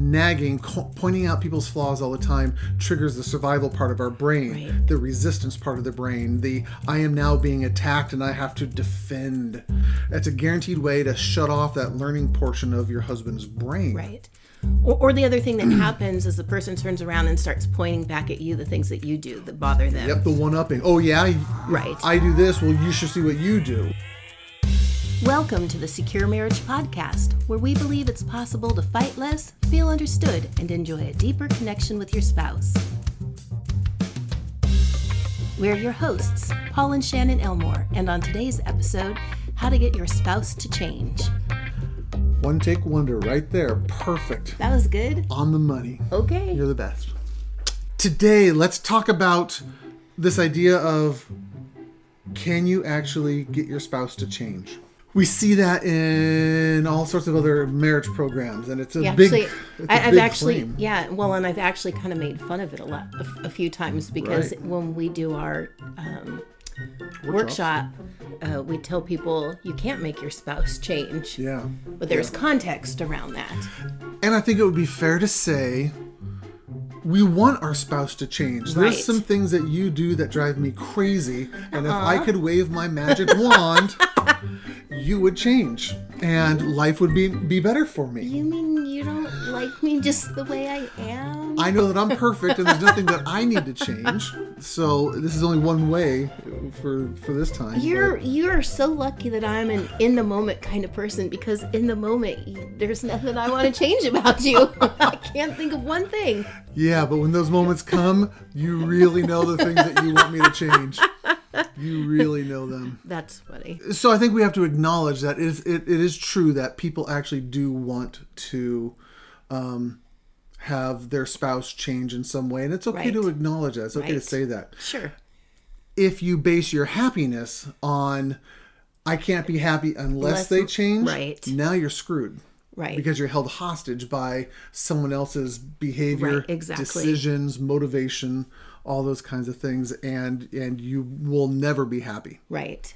nagging, co- pointing out people's flaws all the time triggers the survival part of our brain, Right. the resistance part of the brain, the I am now being attacked and I have to defend. That's a guaranteed way to shut off that learning portion of your husband's brain. Right. Or, or the other thing that happens is the person turns around and starts pointing back at you the things that you do that bother them. Yep, the one upping. Oh, yeah? Right. I do this. Well, you should see what you do. Welcome to the Secure Marriage Podcast, where we believe it's possible to fight less, feel understood, and enjoy a deeper connection with your spouse. We're your hosts, Paul and Shannon Elmore, and on today's episode, how to get your spouse to change. One take wonder right there. Perfect. That was good. On the money. Okay. You're the best. Today, let's talk about this idea of can you actually get your spouse to change? We see that in all sorts of other marriage programs, and it's a Yeah, big, actually, it's a I, I've big actually, claim. yeah, well, and I've actually kind of made fun of it a lot, a few times because Right. when we do our um, workshop, uh, we tell people you can't make your spouse change, Yeah. but there's context around that. And I think it would be fair to say we want our spouse to change. Right. There's some things that you do that drive me crazy, and if Uh-huh. I could wave my magic wand, you would change, and life would be be better for me. You mean you don't like me just the way I am? I know that I'm perfect, and there's nothing that I need to change. So this is only one way for for this time. You're you're so lucky that I'm an in the moment kind of person because in the moment there's nothing I want to change about you. I can't think of one thing. Yeah, but when those moments come, you really know the things that you want me to change. You really know them. That's funny. So I think we have to acknowledge that it is, it, it is true that people actually do want to um, have their spouse change in some way, and it's okay Right. to acknowledge that. It's okay to say that. Sure. If you base your happiness on I can't be happy unless Unless- they change, right. now you're screwed. Right. Because you're held hostage by someone else's behavior, Right, exactly. decisions, motivation, all those kinds of things, and and you will never be happy. right.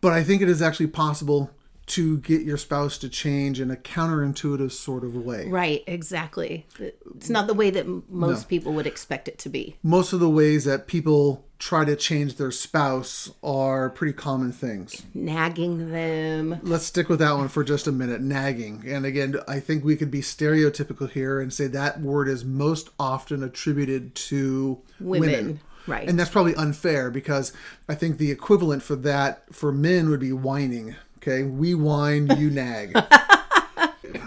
But I think it is actually possible to get your spouse to change in a counterintuitive sort of way. Right, exactly. It's not the way that most people would expect it to be. Most of the ways that people try to change their spouse are pretty common things. Nagging them. Let's stick with that one for just a minute nagging. And again, I think we could be stereotypical here and say that word is most often attributed to Women, women. right. And that's probably unfair because I think the equivalent for that for men would be whining. Okay, we whine, you nag.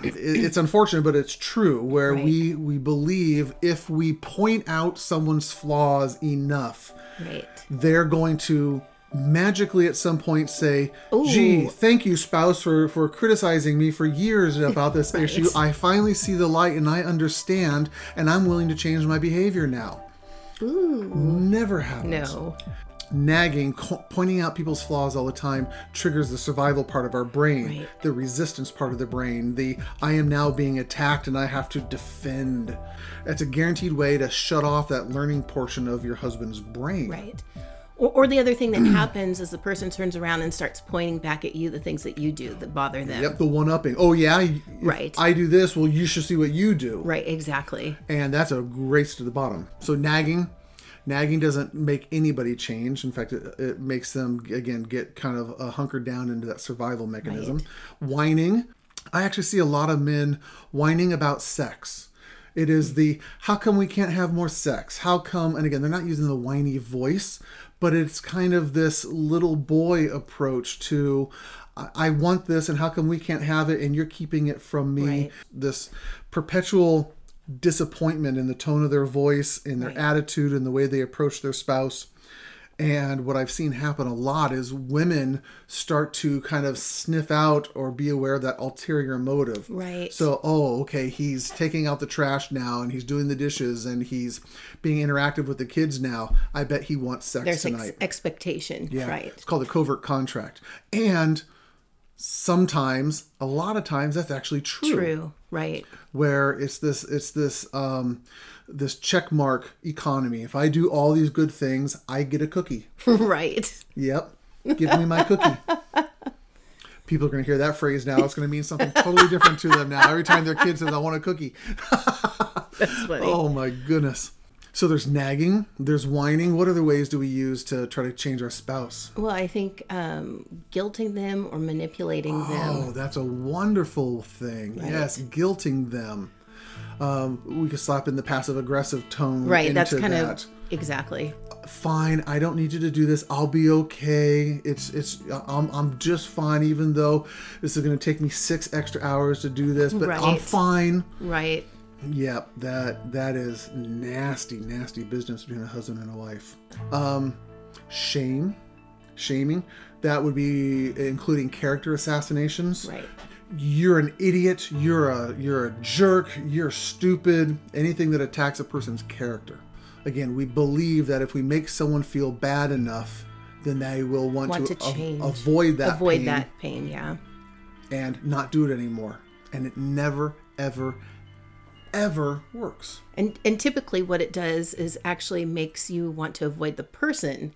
It- it's unfortunate, but it's true. Where we we believe if we point out someone's flaws enough, Right. they're going to magically at some point say, "Gee, thank you, spouse, for for criticizing me for years about this issue. I finally see the light and I understand, and I'm willing to change my behavior now." Ooh. Never happens No. Nagging, co- pointing out people's flaws all the time triggers the survival part of our brain, Right. the resistance part of the brain, the I am now being attacked and I have to defend. It's a guaranteed way to shut off that learning portion of your husband's brain. Right. Or, or the other thing that happens is the person turns around and starts pointing back at you the things that you do that bother them. Yep, the one upping. Oh, yeah, Right. I do this, well, you should see what you do. Right, exactly. And that's a race to the bottom. So, nagging. Nagging doesn't make anybody change. In fact, it, it makes them, again, get kind of uh, hunkered down into that survival mechanism. Whining. I actually see a lot of men whining about sex. It is the how come we can't have more sex? How come, and again, they're not using the whiny voice, but it's kind of this little boy approach to I I want this, and how come we can't have it, and you're keeping it from me? Right. This perpetual disappointment in the tone of their voice, in their Right. attitude, in the way they approach their spouse. And what I've seen happen a lot is women start to kind of sniff out or be aware of that ulterior motive. Right. So, oh, okay, he's taking out the trash now and he's doing the dishes and he's being interactive with the kids now. I bet he wants sex There's ex- expectation. Yeah. Right. It's called a covert contract. And sometimes, a lot of times, that's actually true. True. Right. Where it's this, it's this, um, this check mark economy. If I do all these good things, I get a cookie. right. Yep. Give me my cookie. People are going to hear that phrase now. It's going to mean something totally different to them now. Every time their kid says, I want a cookie. That's funny. Oh my goodness. So there's nagging, there's whining. What other ways do we use to try to change our spouse? Well, I think um, guilting them or manipulating them. Oh, that's a wonderful thing. Yes, guilting them. Um, we could slap in the passive aggressive tone. Right. That's kind that. of exactly. fine i don't need you to do this i'll be okay it's it's i'm, I'm just fine even though this is going to take me six extra hours to do this but i'm fine Right. Yep that that is nasty nasty business between a husband and a wife um shame shaming that would be including character assassinations Right. you're an idiot you're a you're a jerk you're stupid anything that attacks a person's character again we believe that if we make someone feel bad enough then they will want, Want to, to change. avoid that Avoid pain that pain. Yeah. and not do it anymore and it never ever ever works. And and typically what it does is actually makes you want to avoid the person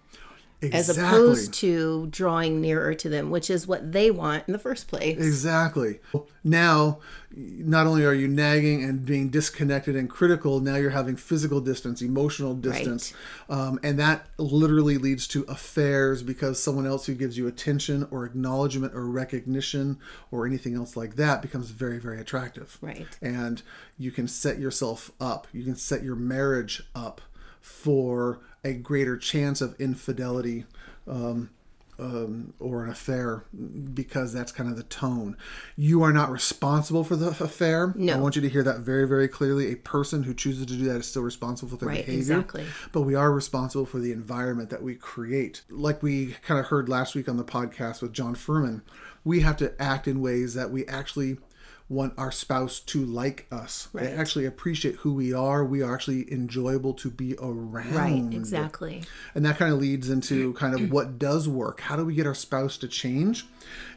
as opposed to drawing nearer to them, which is what they want in the first place. Exactly. Now, not only are you nagging and being disconnected and critical, now you're having physical distance, emotional distance. Um, and that literally leads to affairs because someone else who gives you attention or acknowledgement or recognition or anything else like that becomes very, very attractive. Right. And you can set yourself up, you can set your marriage up for a greater chance of infidelity um, um, or an affair because that's kind of the tone. You are not responsible for the affair. No. I want you to hear that very, very clearly. A person who chooses to do that is still responsible for their Right, behavior. exactly. But we are responsible for the environment that we create. Like we kind of heard last week on the podcast with John Furman, we have to act in ways that we actually want our spouse to like us. They actually appreciate who we are. We are actually enjoyable to be around. Right, exactly. And that kind of leads into kind of what does work. How do we get our spouse to change?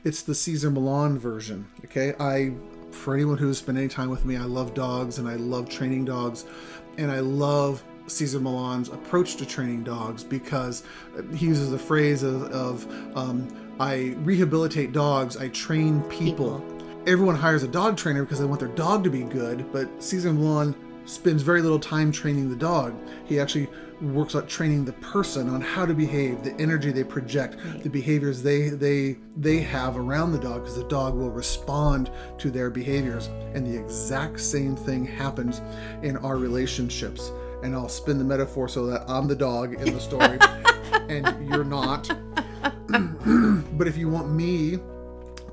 It's the Cesar Millan version. Okay. I, for anyone who's spent any time with me, I love dogs and I love training dogs. And I love Cesar Millan's approach to training dogs because he uses the phrase of, of um, I rehabilitate dogs, I train people. Everyone hires a dog trainer because they want their dog to be good, but Cesar Millan spends very little time training the dog. He actually works on training the person on how to behave, the energy they project, the behaviors they they they have around the dog because the dog will respond to their behaviors. And the exact same thing happens in our relationships. And I'll spin the metaphor so that I'm the dog in the story and you're not. but if you want me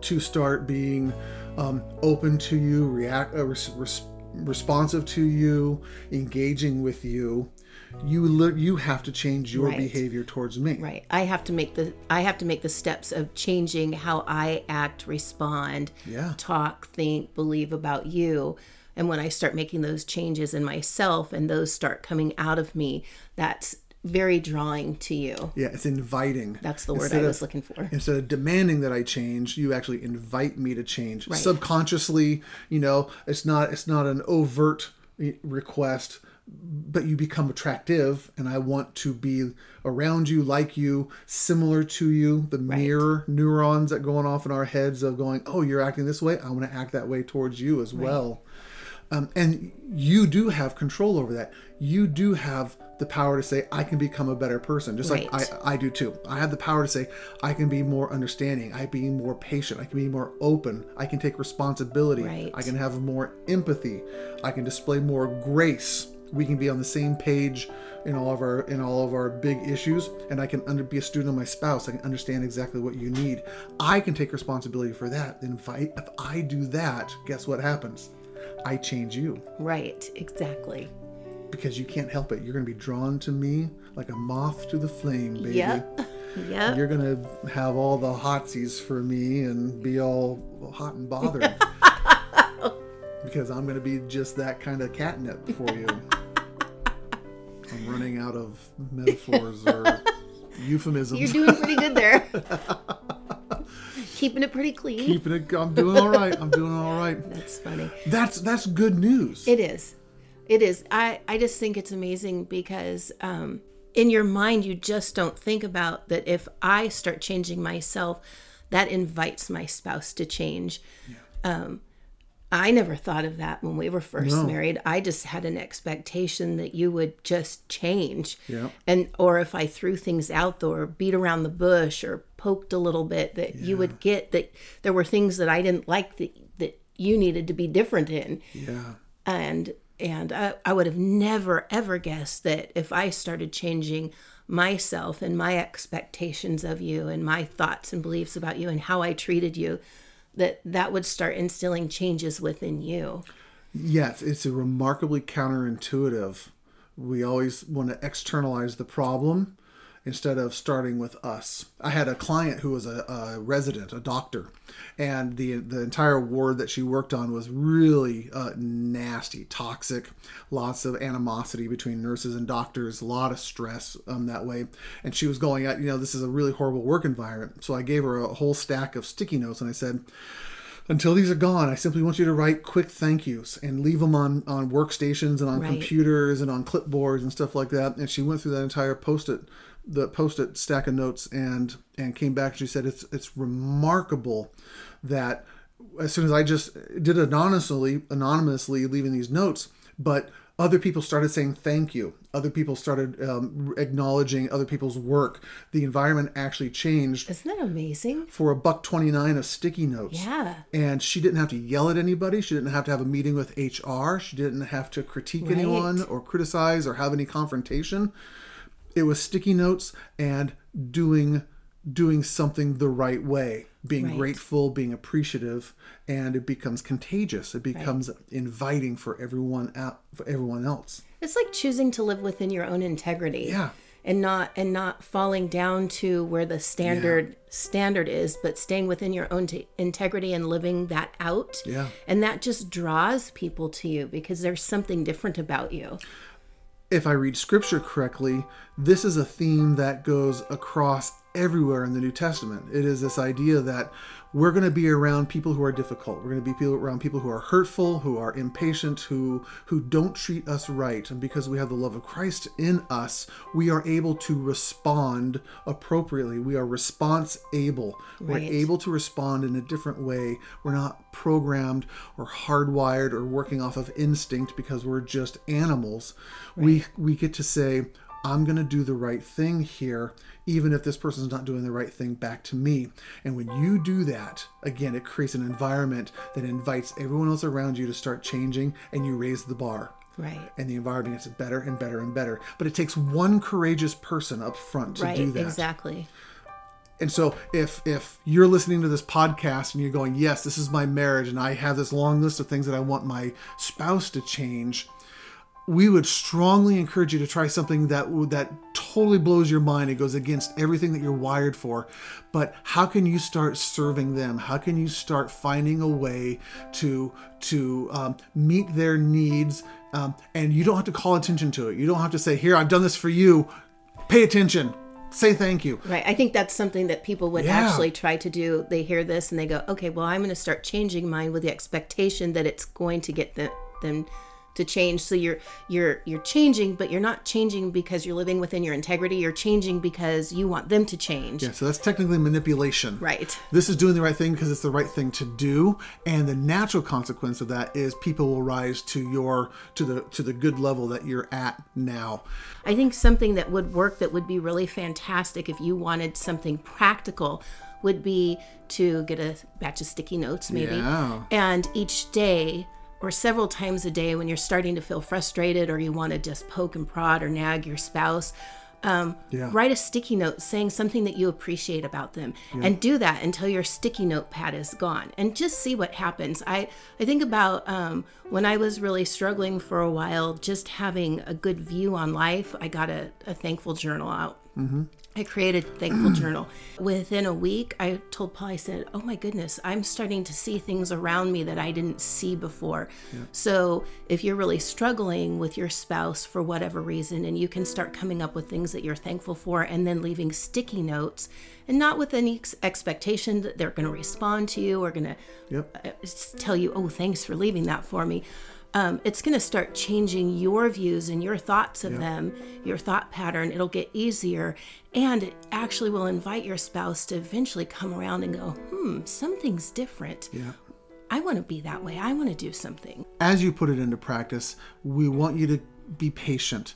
to start being um, open to you, react, uh, res- res- responsive to you, engaging with you, you li- you have to change your Right. behavior towards me. Right. I have to make the I have to make the steps of changing how I act, respond, Yeah. talk, think, believe about you. And when I start making those changes in myself and those start coming out of me, that's very drawing to you. Yeah, it's inviting. That's the word Instead I of- was looking for. Instead of demanding that I change, you actually invite me to change Right. subconsciously. You know, it's not it's not an overt eh, request, but you become attractive, and I want to be around you, like you, similar to you. The mirror neurons that going off in our heads of going, oh, you're acting this way. I want to act that way towards you as well. Um, and you do have control over that. You do have the power to say, I can become a better person, just like I, I do too. I have the power to say, I can be more understanding. I can be more patient. I can be more open. I can take responsibility. Right. I can have more empathy. I can display more grace. We can be on the same page in all of our in all of our big issues, and I can under, be a student of my spouse. I can understand exactly what you need. I can take responsibility for that. And if I if I do that, guess what happens? I change you Right, exactly. because you can't help it. You're going to be drawn to me like a moth to the flame, baby. Yep. Yep. You're going to have all the hotsies for me and be all hot and bothered. because I'm going to be just that kind of catnip for you. I'm running out of metaphors or euphemisms. You're doing pretty good there. Keeping it pretty clean. Keeping it, I'm doing all right. I'm doing all right. That's funny. That's that's good news. It is. It is. I, I just think it's amazing because um, in your mind, you just don't think about that if I start changing myself, that invites my spouse to change. Yeah. Um, I never thought of that when we were first no. married. I just had an expectation that you would just change. Yeah. And or if I threw things out or beat around the bush or poked a little bit that yeah. you would get that there were things that I didn't like that that you needed to be different in. Yeah. And and I, I would have never ever guessed that if I started changing myself and my expectations of you and my thoughts and beliefs about you and how I treated you that that would start instilling changes within you. Yes, it's a remarkably counterintuitive. We always want to externalize the problem instead of starting with us. I had a client who was a, a, resident, a doctor, and the the entire ward that she worked on was really uh, nasty, toxic, lots of animosity between nurses and doctors, a lot of stress um, that way. And she was going at, you know, this is a really horrible work environment. So I gave her a whole stack of sticky notes and I said, until these are gone, I simply want you to write quick thank yous and leave them on, on workstations and on right. computers and on clipboards and stuff like that. And she went through that entire post-it the post-it stack of notes and and came back and she said it's it's remarkable that as soon as I just did it anonymously anonymously leaving these notes, but other people started saying thank you. Other people started um, acknowledging other people's work. The environment actually changed. Isn't that amazing? For a buck twenty nine of sticky notes. Yeah. And she didn't have to yell at anybody. She didn't have to have a meeting with HR. She didn't have to critique right. anyone or criticize or have any confrontation it was sticky notes and doing doing something the right way being right. grateful being appreciative and it becomes contagious it becomes right. inviting for everyone out for everyone else it's like choosing to live within your own integrity yeah and not and not falling down to where the standard yeah. standard is but staying within your own t- integrity and living that out yeah and that just draws people to you because there's something different about you if I read scripture correctly, this is a theme that goes across everywhere in the New Testament. It is this idea that we're going to be around people who are difficult. We're going to be around people who are hurtful, who are impatient, who who don't treat us right. And because we have the love of Christ in us, we are able to respond appropriately. We are response able. Right. We're able to respond in a different way. We're not programmed or hardwired or working off of instinct because we're just animals. Right. We we get to say, I'm going to do the right thing here, even if this person's not doing the right thing back to me. And when you do that, again, it creates an environment that invites everyone else around you to start changing and you raise the bar. Right. And the environment gets better and better and better. But it takes one courageous person up front to right, do that. Exactly. And so if if you're listening to this podcast and you're going, "Yes, this is my marriage and I have this long list of things that I want my spouse to change," we would strongly encourage you to try something that that totally blows your mind. It goes against everything that you're wired for. But how can you start serving them? How can you start finding a way to to um, meet their needs? Um, and you don't have to call attention to it. You don't have to say, "Here, I've done this for you. Pay attention." Say thank you. Right. I think that's something that people would yeah. actually try to do. They hear this and they go, okay, well, I'm going to start changing mine with the expectation that it's going to get them, them to change. So you're you're you're changing but you're not changing because you're living within your integrity. You're changing because you want them to change. Yeah so that's technically manipulation. Right. This is doing the right thing because it's the right thing to do. And the natural consequence of that is people will rise to your to the to the good level that you're at now. I think something that would work that would be really fantastic if you wanted something practical would be to get a batch of sticky notes maybe. Yeah. and each day or several times a day when you're starting to feel frustrated or you want to just poke and prod or nag your spouse, um, yeah. write a sticky note saying something that you appreciate about them yeah. and do that until your sticky note pad is gone and just see what happens i i think about um, when i was really struggling for a while just having a good view on life i got a, a thankful journal out mm-hmm. I created Thankful Journal. Within a week, I told Paul, I said, Oh my goodness, I'm starting to see things around me that I didn't see before. Yeah. So, if you're really struggling with your spouse for whatever reason, and you can start coming up with things that you're thankful for and then leaving sticky notes, and not with any expectation that they're going to respond to you or going to yep. Uh, tell you, Oh, thanks for leaving that for me um, it's going to start changing your views and your thoughts of them, your thought pattern. It'll get easier. And it actually will invite your spouse to eventually come around and go, hmm, something's different. Yeah. I want to be that way. I want to do something. As you put it into practice, we want you to be patient.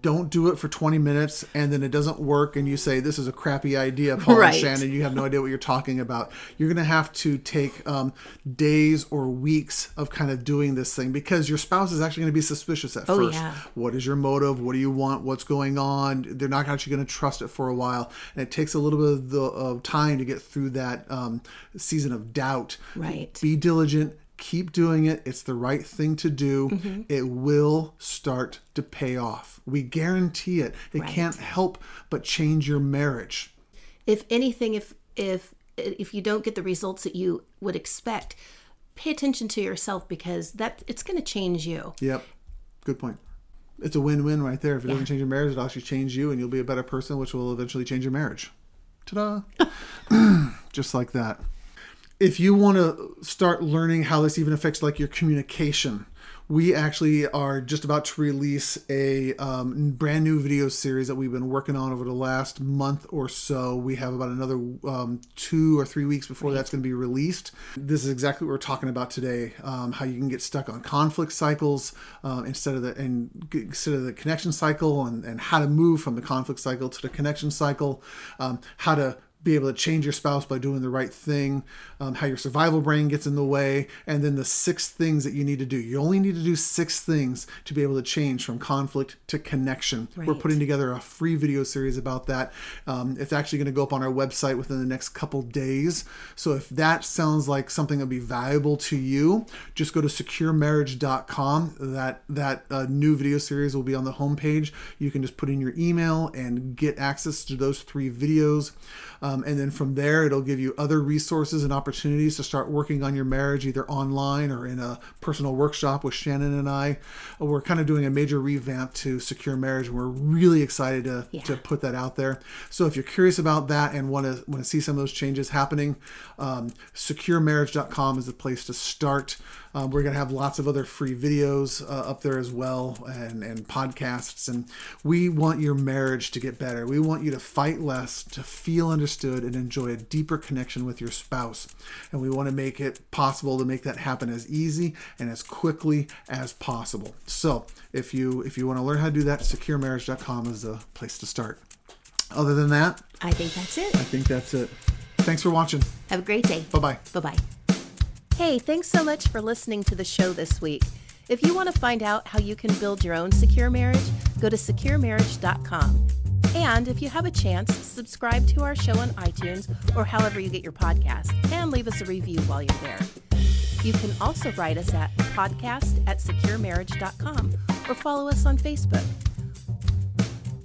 Don't do it for 20 minutes and then it doesn't work and you say, This is a crappy idea, Paul Right. and Shannon. You have no idea what you're talking about. You're going to have to take um, days or weeks of kind of doing this thing because your spouse is actually going to be suspicious at Oh, first. yeah. What is your motive? What do you want? What's going on? They're not actually going to trust it for a while. And it takes a little bit of, the, of time to get through that um, season of doubt. Right. Be diligent. Keep doing it. It's the right thing to do. Mm-hmm. It will start to pay off. We guarantee it. It Right. can't help but change your marriage. If anything, if if if you don't get the results that you would expect, pay attention to yourself because that it's going to change you. Yep. Good point. It's a win-win right there. If it doesn't change your marriage, it'll actually change you, and you'll be a better person, which will eventually change your marriage. Ta-da! Just like that. If you want to start learning how this even affects like your communication, we actually are just about to release a um, brand new video series that we've been working on over the last month or so. We have about another um, two or three weeks before that's going to be released. This is exactly what we're talking about today: um, how you can get stuck on conflict cycles um, instead of the and instead of the connection cycle, and, and how to move from the conflict cycle to the connection cycle, um, how to be able to change your spouse by doing the right thing, um, how your survival brain gets in the way, and then the six things that you need to do. You only need to do six things to be able to change from conflict to connection. We're putting together a free video series about that. Um, it's actually going to go up on our website within the next couple days. So if that sounds like something that would be valuable to you, just go to securemarriage.com. That that uh, new video series will be on the homepage. You can just put in your email and get access to those three videos. Um, and then from there, it'll give you other resources and opportunities to start working on your marriage, either online or in a personal workshop with Shannon and I. We're kind of doing a major revamp to Secure Marriage, and we're really excited to, Yeah. to put that out there. So if you're curious about that and want to want to see some of those changes happening, um, securemarriage.com is the place to start. Um, we're going to have lots of other free videos uh, up there as well and, and podcasts. And we want your marriage to get better. We want you to fight less, to feel understood, and enjoy a deeper connection with your spouse. And we want to make it possible to make that happen as easy and as quickly as possible. So if you if you want to learn how to do that, securemarriage.com is the place to start. Other than that, I think that's it. I think that's it. Thanks for watching. Have a great day. Bye bye. Bye bye. Hey, thanks so much for listening to the show this week. If you want to find out how you can build your own secure marriage, go to securemarriage.com. And if you have a chance, subscribe to our show on iTunes or however you get your podcast and leave us a review while you're there. You can also write us at podcast at securemarriage.com or follow us on Facebook.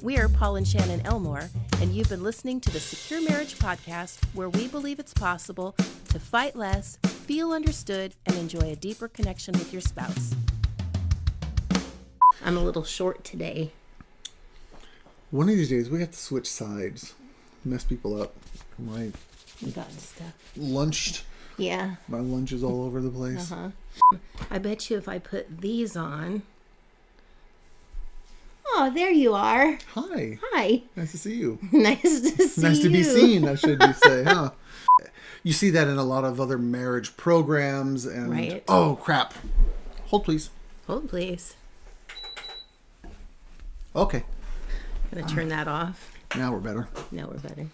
We're Paul and Shannon Elmore, and you've been listening to the Secure Marriage Podcast, where we believe it's possible to fight less, feel understood, and enjoy a deeper connection with your spouse. I'm a little short today. One of these days we have to switch sides, mess people up. My got stuff. lunched, Yeah. my lunch is all over the place. Uh-huh. I bet you if I put these on. Oh, there you are. Hi, Hi. nice to see you. nice to see nice to be you. seen, I should you say, huh? You see that in a lot of other marriage programs and Right. oh crap. Hold please. Hold, please. Okay. Gonna turn that off. Now we're better. Now we're better.